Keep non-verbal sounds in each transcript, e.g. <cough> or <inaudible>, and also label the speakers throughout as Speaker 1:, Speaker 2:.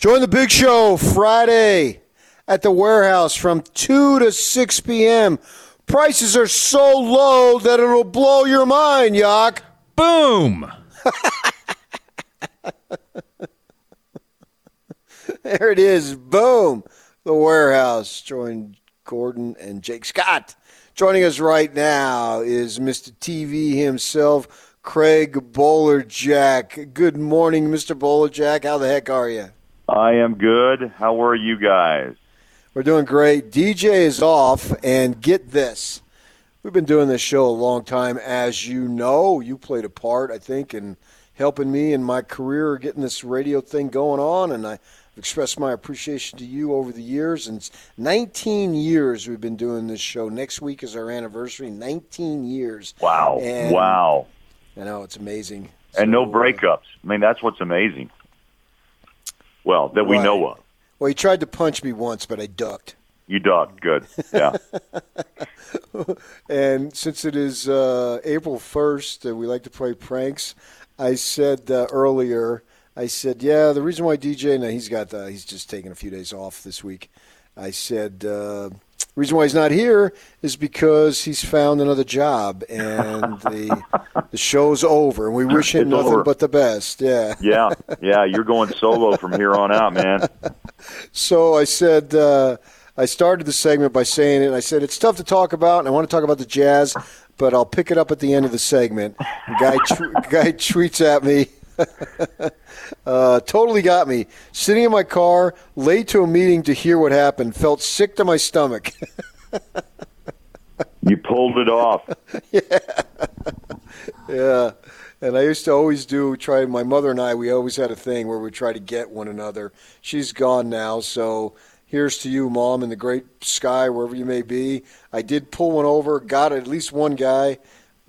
Speaker 1: Join the big show Friday at the warehouse from 2 to 6 p.m. Prices are so low that it'll blow your mind, Yak.
Speaker 2: Boom! <laughs>
Speaker 1: there it is. Boom. The warehouse. Join Gordon and Jake Scott. Joining us right now is Mr. TV himself, Craig Bolerjack. Good morning, Mr. Bolerjack. How the heck are you?
Speaker 3: I am good. How are you guys?
Speaker 1: We're doing great. DJ is off, and get this. We've been doing this show a long time, as you know. You played a part, I think, in helping me in my career getting this radio thing going on, and I've expressed my appreciation to you over the years. And 19 years we've been doing this show. Next week is our anniversary. 19 years.
Speaker 3: Wow!
Speaker 1: And
Speaker 3: wow!
Speaker 1: I know it's amazing.
Speaker 3: And no
Speaker 1: So, uh,
Speaker 3: breakups. I mean, that's what's amazing. Well, that we
Speaker 1: Right.
Speaker 3: know of.
Speaker 1: Well, he tried to punch me once, but I ducked.
Speaker 3: You ducked. Good. Yeah. <laughs>
Speaker 1: And since it is uh, April 1st and we like to play pranks, I said uh, earlier, I said, yeah, the reason why DJ, now he's got, uh, he's just taking a few days off this week. I said, uh, reason why he's not here is because he's found another job and <laughs> the the show's over and we wish him
Speaker 3: It's
Speaker 1: nothing
Speaker 3: over.
Speaker 1: but the best. Yeah.
Speaker 3: yeah. <laughs> Yeah. You're going solo from here on out, man.
Speaker 1: So I said, uh, I started the segment by saying it. I said, it's tough to talk about, and I want to talk about the Jazz, but I'll pick it up at the end of the segment. Guy, tw- <laughs> guy tweets at me. <laughs> uh, totally got me. Sitting in my car, late to a meeting to hear what happened, felt sick to my stomach. <laughs>
Speaker 3: You pulled it off. <laughs>
Speaker 1: Yeah. And I used to always do try my mother and I we always had a thing where we try to get one another. She's gone now, so here's to you, mom, in the great sky wherever you may be. I did pull one over, got at least one guy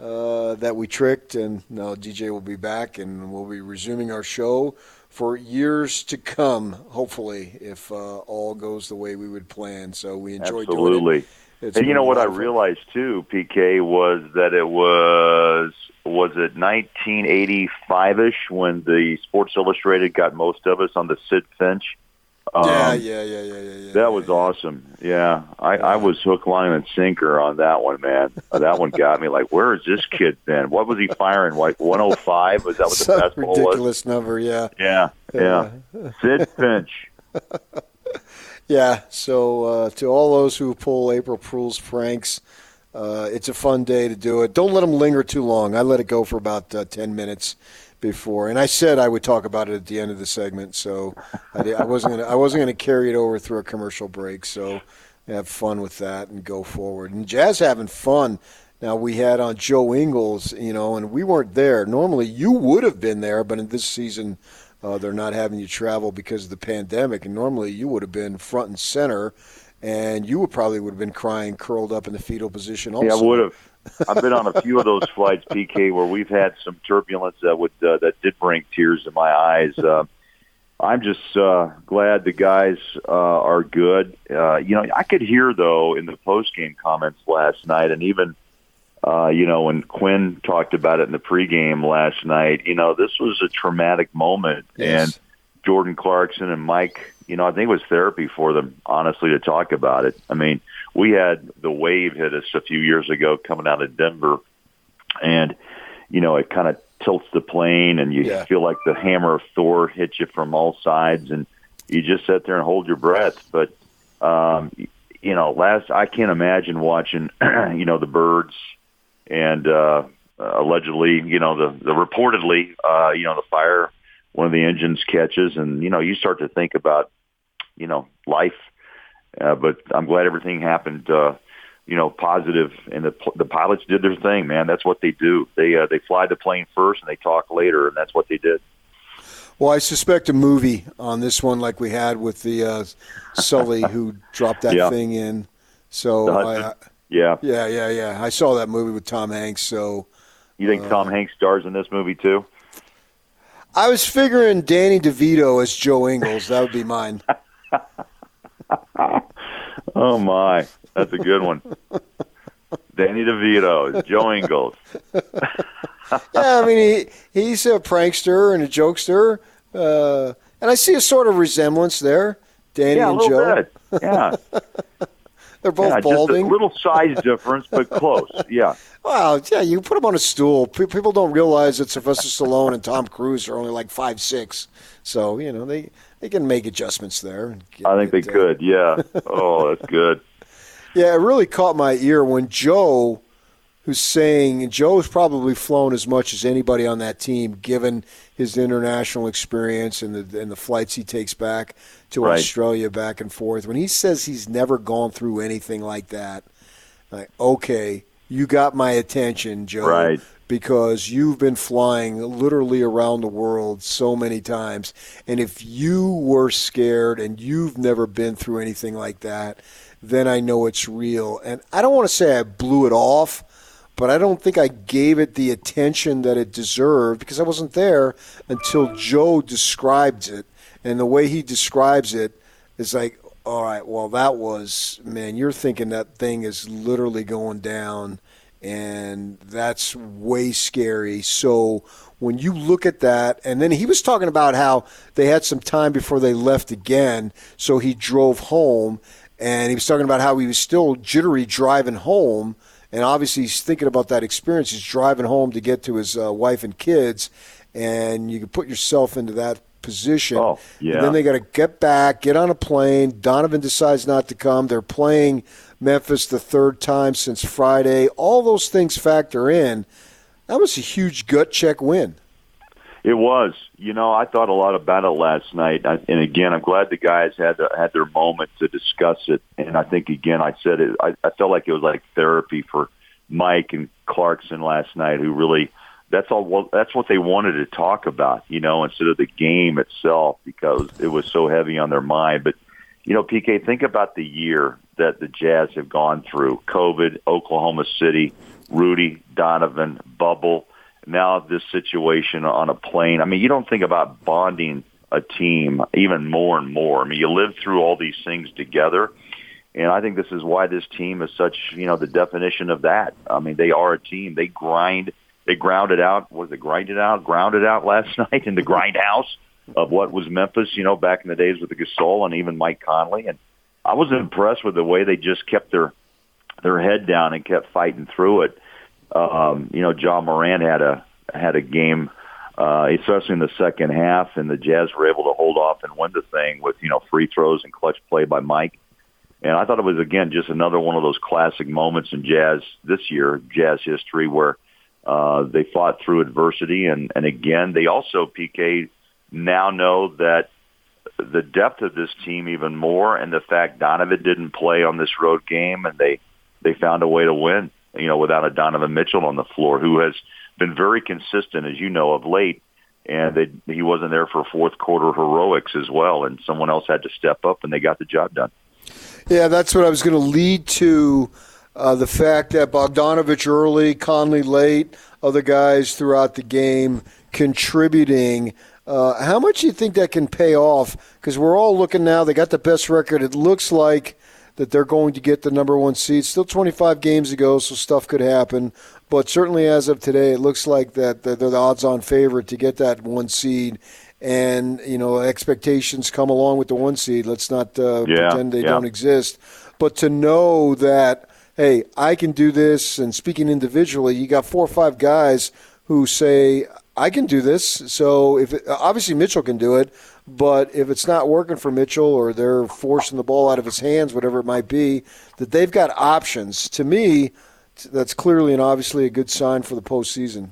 Speaker 1: uh, that we tricked, and now DJ will be back, and we'll be resuming our show for years to come. Hopefully, if uh, all goes the way we would plan. So we enjoy doing
Speaker 3: Absolutely.
Speaker 1: it. It's
Speaker 3: And you know what I realized too, PK, was that it was was it 1985ish when the Sports Illustrated got most of us on the Sidd Finch. Um,
Speaker 1: Yeah, yeah, yeah, yeah, yeah, yeah.
Speaker 3: That was awesome. Yeah, I, I was hook, line, and sinker on that one, man. That one got me. Like, where has this kid been? What was he firing? Like 105? Was that what the <laughs>
Speaker 1: Some
Speaker 3: best ball was?
Speaker 1: ridiculous number, yeah.
Speaker 3: Yeah, yeah. Sidd Finch. <laughs>
Speaker 1: Yeah, so uh, to all those who pull April Fool's pranks, uh, it's a fun day to do it. Don't let them linger too long. I let it go for about uh, 10 minutes before, and I said I would talk about it at the end of the segment, so I, I wasn't gonna, I wasn't going to carry it over through a commercial break. So have fun with that and go forward. And Jazz having fun. Now we had on Joe Ingles, you know, and we weren't there. Normally you would have been there, but in this season uh, they're not having you travel because of the pandemic. And normally you would have been front and center, and you would probably would have been crying, curled up in the fetal position. Also,
Speaker 3: Yeah, I would have. I've been on a few of those flights, PK, where we've had some turbulence that would uh, that did bring tears to my eyes. Uh, I'm just uh, glad the guys uh, are good. Uh, you know, I could hear though in the post game comments last night, and even uh, you know when Quinn talked about it in the pregame last night. You know, this was a traumatic moment,
Speaker 1: Yes.
Speaker 3: and Jordan Clarkson and Mike. You know, I think it was therapy for them, honestly, to talk about it. I mean, we had the wave hit us a few years ago coming out of Denver, and you know, it kind of tilts the plane, and you
Speaker 1: Yeah.
Speaker 3: feel like the hammer of Thor hits you from all sides, and you just sit there and hold your breath. But um, you know, last I can't imagine watching, <clears throat> you know, the birds and uh, allegedly, you know, the the reportedly, uh, you know, the fire, one of the engines catches, and you know, you start to think about, you know, life. Uh, but I'm glad everything happened, uh, you know, positive. and the the pilots did their thing, man. That's what they do. They uh, they fly the plane first, and they talk later, and that's what they did.
Speaker 1: Well, I suspect a movie on this one, like we had with the uh, Sully <laughs> who dropped that
Speaker 3: Yeah.
Speaker 1: thing in. So, I,
Speaker 3: Yeah,
Speaker 1: yeah, yeah, yeah. I saw that movie with Tom Hanks. So
Speaker 3: you think Tom Hanks stars in this movie too?
Speaker 1: I was figuring Danny DeVito as Joe Ingles. That would be mine. <laughs> <laughs>
Speaker 3: Oh my, that's a good one. Danny DeVito, Joe Ingles. <laughs>
Speaker 1: yeah, I mean he he's a prankster and a jokester. Uh, And I see a sort of resemblance there, Danny
Speaker 3: yeah,
Speaker 1: and Joe.
Speaker 3: bit. Yeah, <laughs>
Speaker 1: They're both
Speaker 3: yeah,
Speaker 1: balding.
Speaker 3: little size <laughs> difference, but close. Yeah,
Speaker 1: Wow, yeah, you put them on a stool. Pe- People don't realize that Sylvester Stallone and Tom Cruise are only like five six, so you know they they can make adjustments there. and get-
Speaker 3: I think they could. Yeah. <laughs> Oh, that's good.
Speaker 1: Yeah, it really caught my ear when Joe, who's saying Joe's probably flown as much as anybody on that team, given his international experience and the and the flights he takes back to
Speaker 3: Right.
Speaker 1: Australia back and forth. When he says he's never gone through anything like that, like okay, you got my attention, Joe,
Speaker 3: Right.
Speaker 1: because you've been flying literally around the world so many times. And if you were scared and you've never been through anything like that, then I know it's real. And I don't want to say I blew it off, but I don't think I gave it the attention that it deserved because I wasn't there until Joe described it. And the way he describes it is like, all right, well, that was, man, you're thinking that thing is literally going down, and that's way scary. So when you look at that, and then he was talking about how they had some time before they left again, so he drove home, and he was talking about how he was still jittery driving home. And obviously, he's thinking about that experience. He's driving home to get to his uh, wife and kids, and you can put yourself into that position.
Speaker 3: Oh, yeah.
Speaker 1: And then they got to get back, get on a plane. Donovan decides not to come. They're playing Memphis the third time since Friday. All those things factor in. That was a huge gut check win.
Speaker 3: It was. You know, I thought a lot about it last night, I, and again, I'm glad the guys had the, had their moment to discuss it. And I think again, I said it. I, I felt like it was like therapy for Mike and Clarkson last night, who really that's all. Well, that's what they wanted to talk about, you know, instead of the game itself, because it was so heavy on their mind. But you know, PK, think about the year that the Jazz have gone through: COVID, Oklahoma City, Rudy, Donovan, bubble now this situation on a plane. I mean, you don't think about bonding a team even more and more. I mean, you live through all these things together. And I think this is why this team is such, you know, the definition of that. I mean, they are a team. They grind, they ground it out. Was it grind it out? grounded out <laughs> last night in the grind house of what was Memphis, you know, back in the days with the Gasol and even Mike Conley. And I was impressed with the way they just kept their their head down and kept fighting through it um, you know, Ja Morant had a had a game, uh, especially in the second half, and the Jazz were able to hold off and win the thing with you know free throws and clutch play by Mike. And I thought it was again just another one of those classic moments in Jazz this year, Jazz history, where uh, they fought through adversity, and and again they also PK now know that the depth of this team even more, and the fact Donovan didn't play on this road game, and they they found a way to win you know, without a Donovan Mitchell on the floor, who has been very consistent, as you know, of late. And they, he wasn't there for fourth quarter heroics as well, and someone else had to step up, and they got the job done.
Speaker 1: Yeah, that's what I was going to lead to. Uh, the fact that Bogdanovich early, Conley late, other guys throughout the game contributing. Uh, how much do you think that can pay off? Because we're all looking now. They got the best record. It looks like that they're going to get the number one seed. Still 25 games ago, so stuff could happen. But certainly as of today, it looks like that they're the odds-on favorite to get that one seed. And you know, expectations come along with the one seed. Let's not uh,
Speaker 3: Yeah,
Speaker 1: pretend they
Speaker 3: yeah.
Speaker 1: don't exist. But to know that, hey, I can do this. And speaking individually, you got four or five guys who say, I can do this. So if it, obviously Mitchell can do it, but if it's not working for Mitchell or they're forcing the ball out of his hands, whatever it might be, that they've got options. To me, that's clearly and obviously a good sign for the postseason.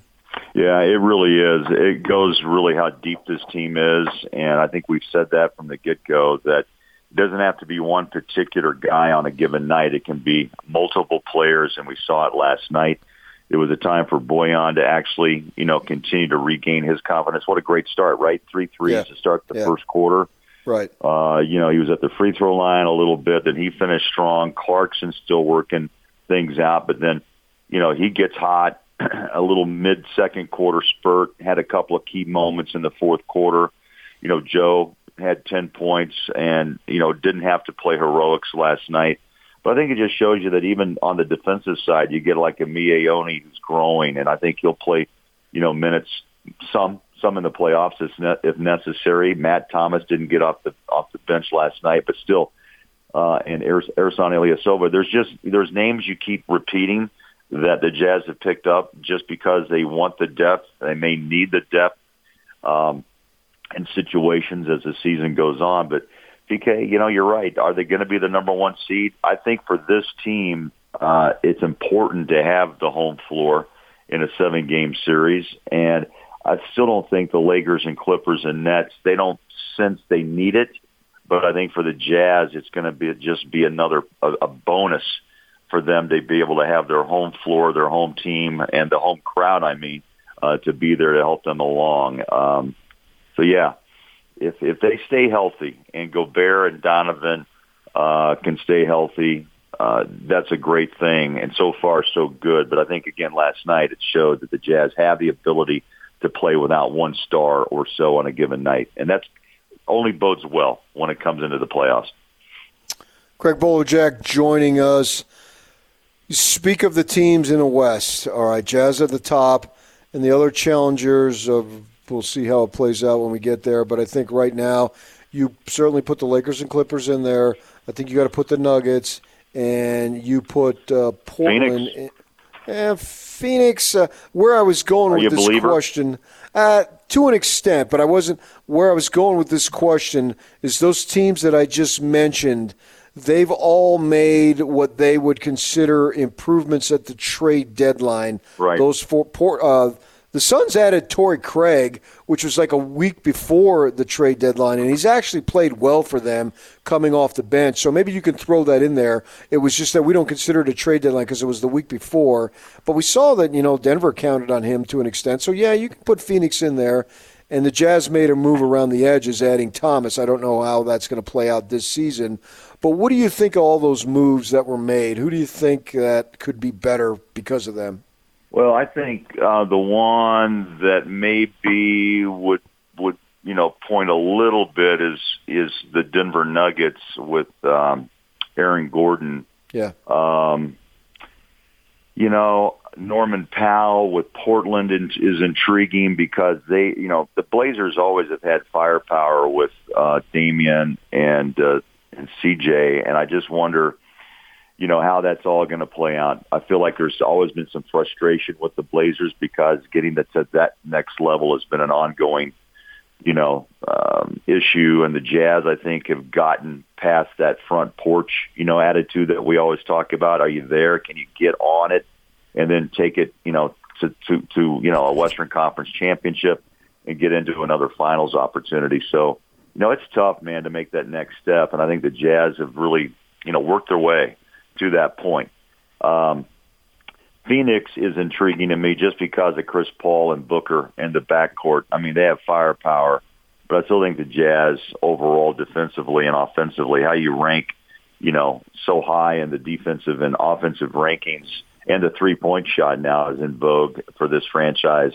Speaker 3: Yeah, it really is. It goes really how deep this team is, and I think we've said that from the get go that it doesn't have to be one particular guy on a given night. It can be multiple players, and we saw it last night. It was a time for Bojan to actually, you know, continue to regain his confidence. What a great start, right? Three threes
Speaker 1: Yeah.
Speaker 3: to start the
Speaker 1: Yeah.
Speaker 3: first quarter.
Speaker 1: Right.
Speaker 3: Uh, you know, he was at the free throw line a little bit. Then he finished strong. Clarkson still working things out, but then, you know, he gets hot. <clears throat> a little mid second quarter spurt. Had a couple of key moments in the fourth quarter. You know, Joe had ten points and you know didn't have to play heroics last night. But I think it just shows you that even on the defensive side, you get like a Miye Oni who's growing, and I think he'll play, you know, minutes some some in the playoffs if, if necessary. Matt Thomas didn't get off the off the bench last night, but still, uh, and Ersan Ilyasova. There's just there's names you keep repeating that the Jazz have picked up just because they want the depth. They may need the depth um, in situations as the season goes on. But PK, you know, you're right. Are they going to be the number one seed? I think for this team, uh, it's important to have the home floor in a seven game series. And I still don't think the Lakers and Clippers and Nets, they don't sense they need it. But I think for the Jazz, it's going to be just be another a, a bonus for them to be able to have their home floor, their home team, and the home crowd. I mean, uh, to be there to help them along. Um, so yeah, if if they stay healthy and Gobert and Donovan uh, can stay healthy, uh, that's a great thing. And so far, so good. But I think again last night it showed that the Jazz have the ability to play without one star or so on a given night, and that's only bodes well when it comes into the playoffs.
Speaker 1: Craig Jack joining us. Speak of the teams in the West. All right, Jazz at the top, and the other challengers. Of, we'll see how it plays out when we get there. But I think right now, you certainly put the Lakers and Clippers in there. I think you got to put the Nuggets, and you put uh, Portland.
Speaker 3: Phoenix. In,
Speaker 1: eh, Phoenix. Uh, where I was going
Speaker 3: Are
Speaker 1: with this question. Uh, to an extent, but I wasn't where I was going with this question. Is those teams that I just mentioned? they've all made what they would consider improvements at the trade deadline.
Speaker 3: Right.
Speaker 1: Those four. Uh, the Suns added Torrey Craig, which was like a week before the trade deadline, and he's actually played well for them coming off the bench. So maybe you can throw that in there. It was just that we don't consider it a trade deadline because it was the week before. But we saw that you know Denver counted on him to an extent. So yeah, you can put Phoenix in there. And the Jazz made a move around the edges, adding Thomas. I don't know how that's going to play out this season, but what do you think of all those moves that were made? Who do you think that could be better because of them?
Speaker 3: Well, I think uh, the one that maybe would would you know point a little bit is is the Denver Nuggets with um, Aaron Gordon.
Speaker 1: Yeah.
Speaker 3: Um, you know, Norman Powell with Portland is intriguing because they, you know, the Blazers always have had firepower with uh, Damian and uh, and CJ, and I just wonder, you know, how that's all going to play out. I feel like there's always been some frustration with the Blazers because getting that to that next level has been an ongoing, you know, um, issue, and the Jazz I think have gotten past that front porch, you know, attitude that we always talk about. Are you there? Can you get on it, and then take it, you know, to to, to you know a Western Conference championship and get into another finals opportunity. So you know, it's tough, man, to make that next step. And I think the Jazz have really, you know, worked their way to that point. Um, Phoenix is intriguing to me just because of Chris Paul and Booker and the backcourt. I mean, they have firepower, but I still think the Jazz overall defensively and offensively, how you rank, you know, so high in the defensive and offensive rankings and the three-point shot now is in vogue for this franchise.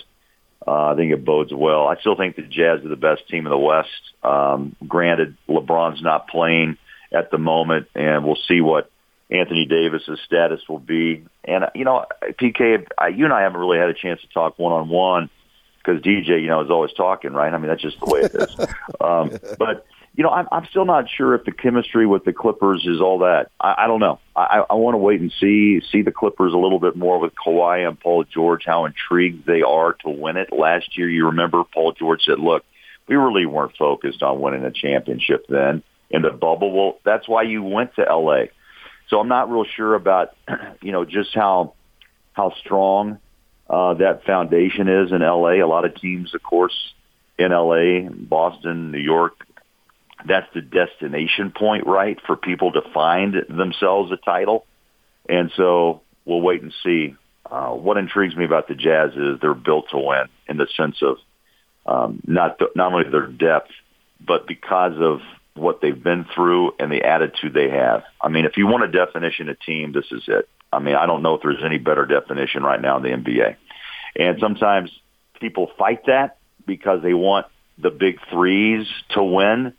Speaker 3: Uh, I think it bodes well. I still think the Jazz are the best team in the West. Um, granted, LeBron's not playing at the moment, and we'll see what Anthony Davis's status will be. And you know, PK, I, you and I haven't really had a chance to talk one on one because DJ, you know, is always talking, right? I mean, that's just the way it is. <laughs> um, but you know, I'm, I'm still not sure if the chemistry with the Clippers is all that. I, I don't know. I, I want to wait and see see the Clippers a little bit more with Kawhi and Paul George, how intrigued they are to win it. Last year, you remember Paul George said, "Look, we really weren't focused on winning a championship then in the bubble." Well, that's why you went to L.A. So I'm not real sure about <clears throat> you know just how how strong uh, that foundation is in L.A. A lot of teams, of course, in L.A., Boston, New York, that's the destination point, right, for people to find themselves a title. And so we'll wait and see. Uh, what intrigues me about the Jazz is they're built to win in the sense of um, not the, not only their depth, but because of what they've been through and the attitude they have. I mean, if you want a definition of team, this is it. I mean, I don't know if there's any better definition right now in the NBA. And sometimes people fight that because they want the big threes to win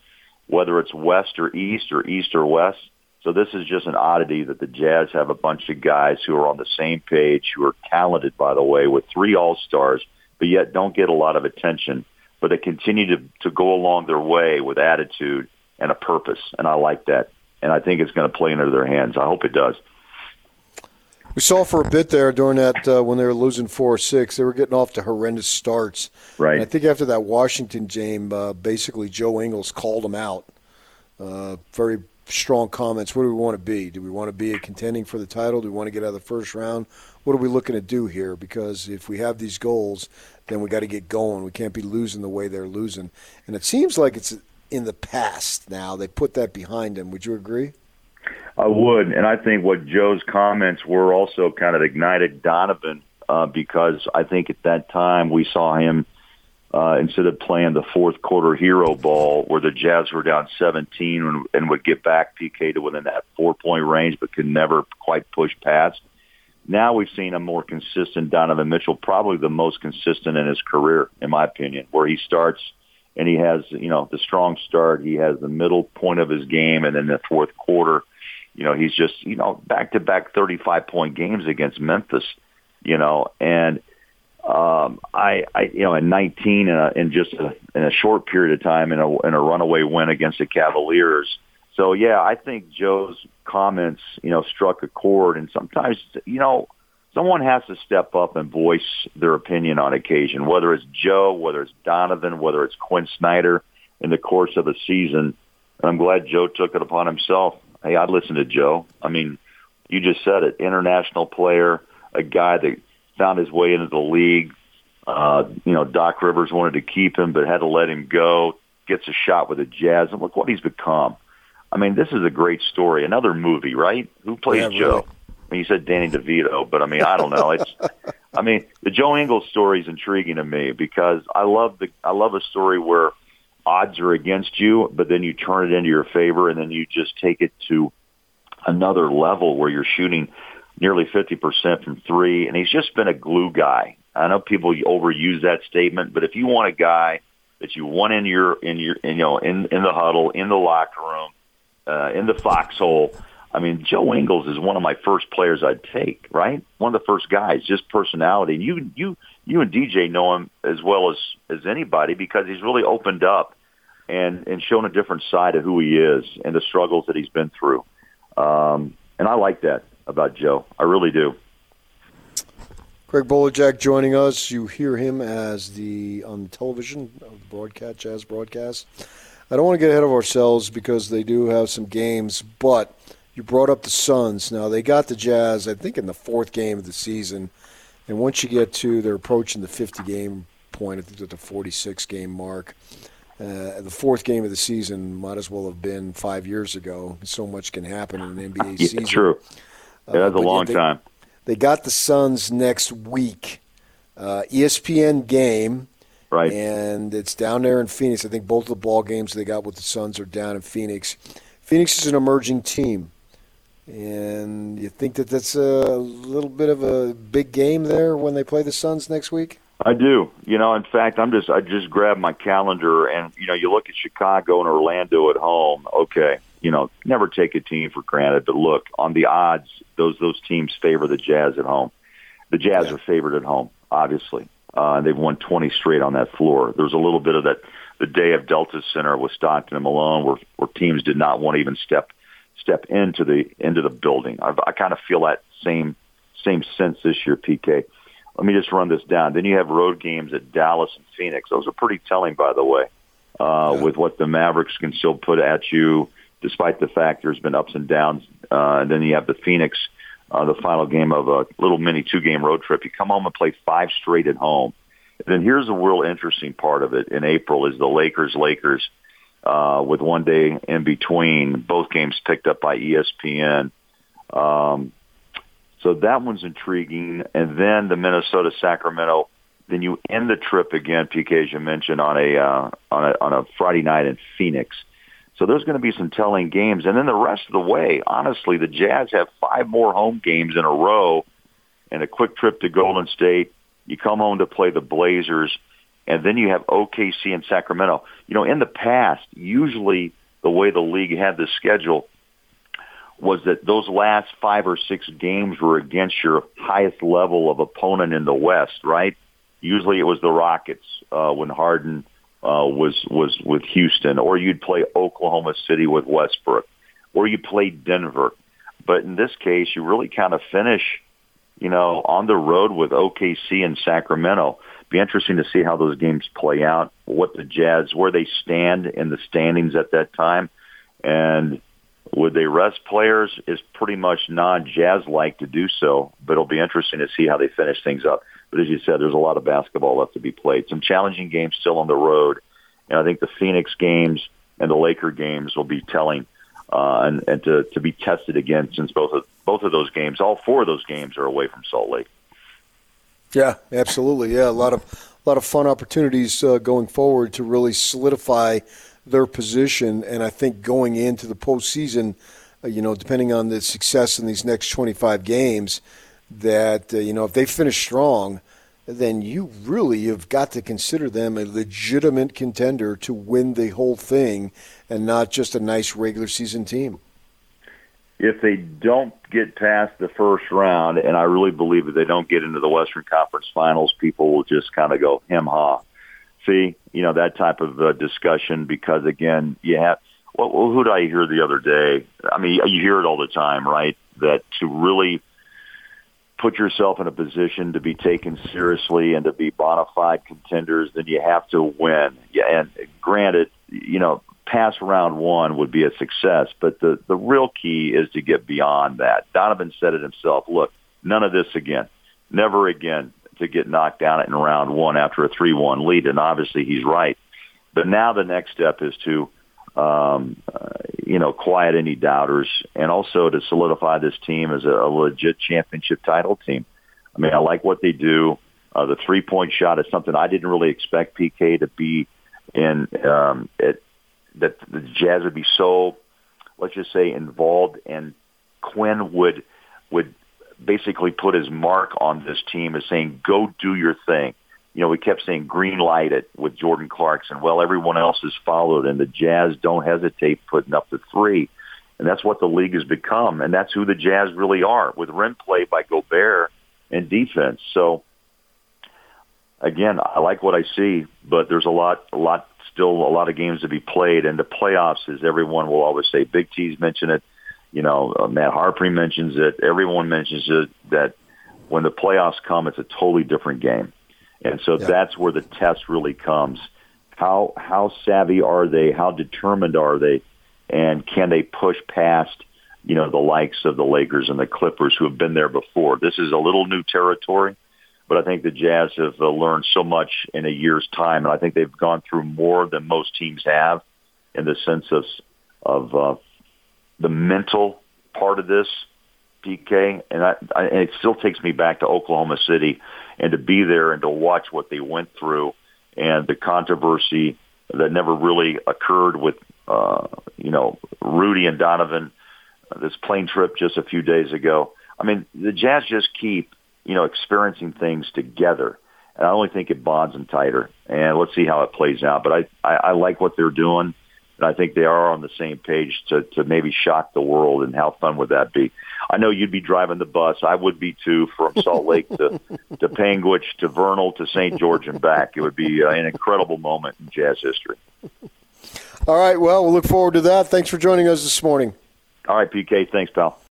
Speaker 3: whether it's west or east or east or west. So this is just an oddity that the Jazz have a bunch of guys who are on the same page, who are talented, by the way, with three All-Stars, but yet don't get a lot of attention but they continue to to go along their way with attitude and a purpose, and I like that. And I think it's going to play into their hands. I hope it does.
Speaker 1: We saw for a bit there during that uh, when they were losing four or six, they were getting off to horrendous starts.
Speaker 3: Right.
Speaker 1: And I think after that Washington game, uh, basically Joe Ingles called them out. Uh, very strong comments. What do we want to be? Do we want to be contending for the title? Do we want to get out of the first round? What are we looking to do here? Because if we have these goals, then we got to get going. We can't be losing the way they're losing. And it seems like it's in the past now. They put that behind them. Would you agree?
Speaker 3: I would, and I think what Joe's comments were also kind of ignited Donovan uh, because I think at that time we saw him uh, instead of playing the fourth quarter hero ball where the Jazz were down 17 and, and would get back PK to within that four point range, but could never quite push past. Now we've seen a more consistent Donovan Mitchell, probably the most consistent in his career, in my opinion, where he starts and he has, you know, the strong start. He has the middle point of his game, and then the fourth quarter you know, he's just, you know, back to back 35 point games against Memphis, you know, and, um, I, I, you know, in 19 in, a, in just a, in a short period of time in a, in a runaway win against the Cavaliers. So yeah, I think Joe's comments, you know, struck a chord and sometimes, you know, someone has to step up and voice their opinion on occasion, whether it's Joe, whether it's Donovan, whether it's Quinn Snyder in the course of a season. And I'm glad Joe took it upon himself hey, I'd listen to Joe. I mean, you just said it. International player, a guy that found his way into the league. Uh, you know, Doc Rivers wanted to keep him, but had to let him go. Gets a shot with the Jazz, and look what he's become. I mean, this is a great story. Another movie, right? Who plays yeah, Joe? Really. Mean, you said Danny DeVito, but I mean, I don't know. It's, I mean, the Joe Ingles story is intriguing to me because I love the, I love a story where odds are against you, but then you turn it into your favor and then you just take it to another level where you're shooting nearly 50% from three. And he's just been a glue guy. I know people overuse that statement, but if you want a guy that you want in your, in your, you know, in, in the huddle, in the locker room, uh, in the foxhole, I mean, Joe Ingles is one of my first players I'd take, right? One of the first guys, just personality. You, you, you and DJ know him as well as as anybody because he's really opened up and and shown a different side of who he is and the struggles that he's been through. Um, and I like that about Joe. I really do.
Speaker 1: Craig Bolerjack joining us. You hear him as the on television broadcast, jazz broadcast. I don't want to get ahead of ourselves because they do have some games, but you brought up the Suns. Now they got the Jazz, I think, in the fourth game of the season. And once you get to, they're approaching the 50 game point, I think at the 46 game mark. Uh, the fourth game of the season might as well have been five years ago. So much can happen in an NBA <laughs>
Speaker 3: yeah,
Speaker 1: season.
Speaker 3: True. Uh, yeah, that's a long
Speaker 1: they,
Speaker 3: time.
Speaker 1: They got the Suns next week. Uh, ESPN game.
Speaker 3: Right.
Speaker 1: And it's down there in Phoenix. I think both of the ball games they got with the Suns are down in Phoenix. Phoenix is an emerging team. And you think that that's a little bit of a big game there when they play the Suns next week?
Speaker 3: I do. You know, in fact, I'm just I just grabbed my calendar and you know, you look at Chicago and Orlando at home. Okay, you know, never take a team for granted, but look, on the odds, those those teams favor the Jazz at home. The Jazz yeah. are favored at home, obviously. Uh, they've won 20 straight on that floor. There's a little bit of that the day of Delta Center with Stockton and Malone where where teams did not want to even step step into the into the building. I, I kind of feel that same same sense this year, PK. Let me just run this down. Then you have road games at Dallas and Phoenix. Those are pretty telling, by the way, uh, yeah. with what the Mavericks can still put at you, despite the fact there's been ups and downs. Uh, and then you have the Phoenix, uh, the final game of a little mini two-game road trip. You come home and play five straight at home. And then here's the real interesting part of it in April is the Lakers Lakers uh, with one day in between, both games picked up by ESPN. Um, so that one's intriguing. And then the Minnesota Sacramento. Then you end the trip again, PK, as you mentioned, on a uh, on a on a Friday night in Phoenix. So there's going to be some telling games, and then the rest of the way, honestly, the Jazz have five more home games in a row, and a quick trip to Golden State. You come home to play the Blazers and then you have OKC and Sacramento. You know, in the past, usually the way the league had the schedule was that those last five or six games were against your highest level of opponent in the West, right? Usually it was the Rockets uh, when Harden uh, was was with Houston, or you'd play Oklahoma City with Westbrook, or you play Denver. But in this case, you really kind of finish, you know, on the road with OKC and Sacramento. Be interesting to see how those games play out, what the Jazz, where they stand in the standings at that time, and would they rest players is pretty much non-Jazz like to do so, but it'll be interesting to see how they finish things up. But as you said, there's a lot of basketball left to be played. Some challenging games still on the road, and I think the Phoenix games and the Laker games will be telling uh, and, and to, to be tested again since both of both of those games, all four of those games are away from Salt Lake.
Speaker 1: Yeah, absolutely. Yeah, a lot of a lot of fun opportunities uh, going forward to really solidify their position, and I think going into the postseason, uh, you know, depending on the success in these next 25 games, that uh, you know if they finish strong, then you really have got to consider them a legitimate contender to win the whole thing, and not just a nice regular season team.
Speaker 3: If they don't get past the first round, and I really believe if they don't get into the Western Conference Finals, people will just kind of go hem ha. See, you know that type of uh, discussion because again, you have. Well, who did I hear the other day? I mean, you hear it all the time, right? That to really put yourself in a position to be taken seriously and to be bona fide contenders, then you have to win. Yeah, and granted, you know, pass round one would be a success, but the the real key is to get beyond that. Donovan said it himself. Look, none of this again. Never again to get knocked down in round one after a three-one lead, and obviously he's right. But now the next step is to um, uh, you know, quiet any doubters, and also to solidify this team as a, a legit championship title team. I mean, I like what they do. Uh, the three point shot is something I didn't really expect PK to be in. Um, it, that the Jazz would be so, let's just say, involved, and Quinn would would basically put his mark on this team as saying, "Go do your thing." You know, we kept saying green light it with Jordan Clarkson. Well, everyone else has followed, and the Jazz don't hesitate putting up the three. And that's what the league has become, and that's who the Jazz really are, with rim play by Gobert and defense. So, again, I like what I see, but there's a lot, a lot, still a lot of games to be played, and the playoffs, as everyone will always say, Big T's mention it. You know, uh, Matt Harpring mentions it. Everyone mentions it that when the playoffs come, it's a totally different game. And so yeah. that's where the test really comes. How how savvy are they? How determined are they? And can they push past, you know, the likes of the Lakers and the Clippers who have been there before? This is a little new territory, but I think the Jazz have uh, learned so much in a year's time, and I think they've gone through more than most teams have in the sense of of uh, the mental part of this PK, and, I, I, and it still takes me back to Oklahoma City and to be there and to watch what they went through and the controversy that never really occurred with, uh, you know, Rudy and Donovan, uh, this plane trip just a few days ago. I mean, the Jazz just keep, you know, experiencing things together. And I only think it bonds them tighter. And let's see how it plays out. But I, I, I like what they're doing. And I think they are on the same page to, to maybe shock the world. And how fun would that be? I know you'd be driving the bus. I would be too from Salt Lake to, <laughs> to Panguitch to Vernal to St. George and back. It would be uh, an incredible moment in jazz history.
Speaker 1: All right. Well, we'll look forward to that. Thanks for joining us this morning.
Speaker 3: All right, PK. Thanks, pal.